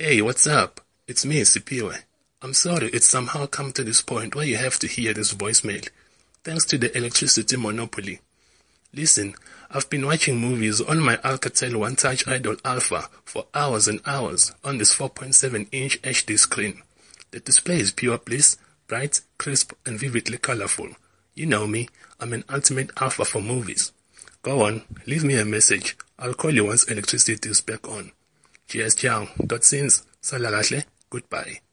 Hey, what's up? It's me, Siphiwe. I'm sorry it's somehow come to this point where you have to hear this voicemail. Thanks to the electricity monopoly. Listen, I've been watching movies on my Alcatel One Touch Idol Alpha for hours and hours on this 4.7 inch HD screen. The display is pure bliss, bright, crisp and vividly colorful. You know me, I'm an ultimate alpha for movies. Go on, leave me a message. I'll call you once electricity is back on. Cheers, ciao. Dot since. Salagahle. Goodbye.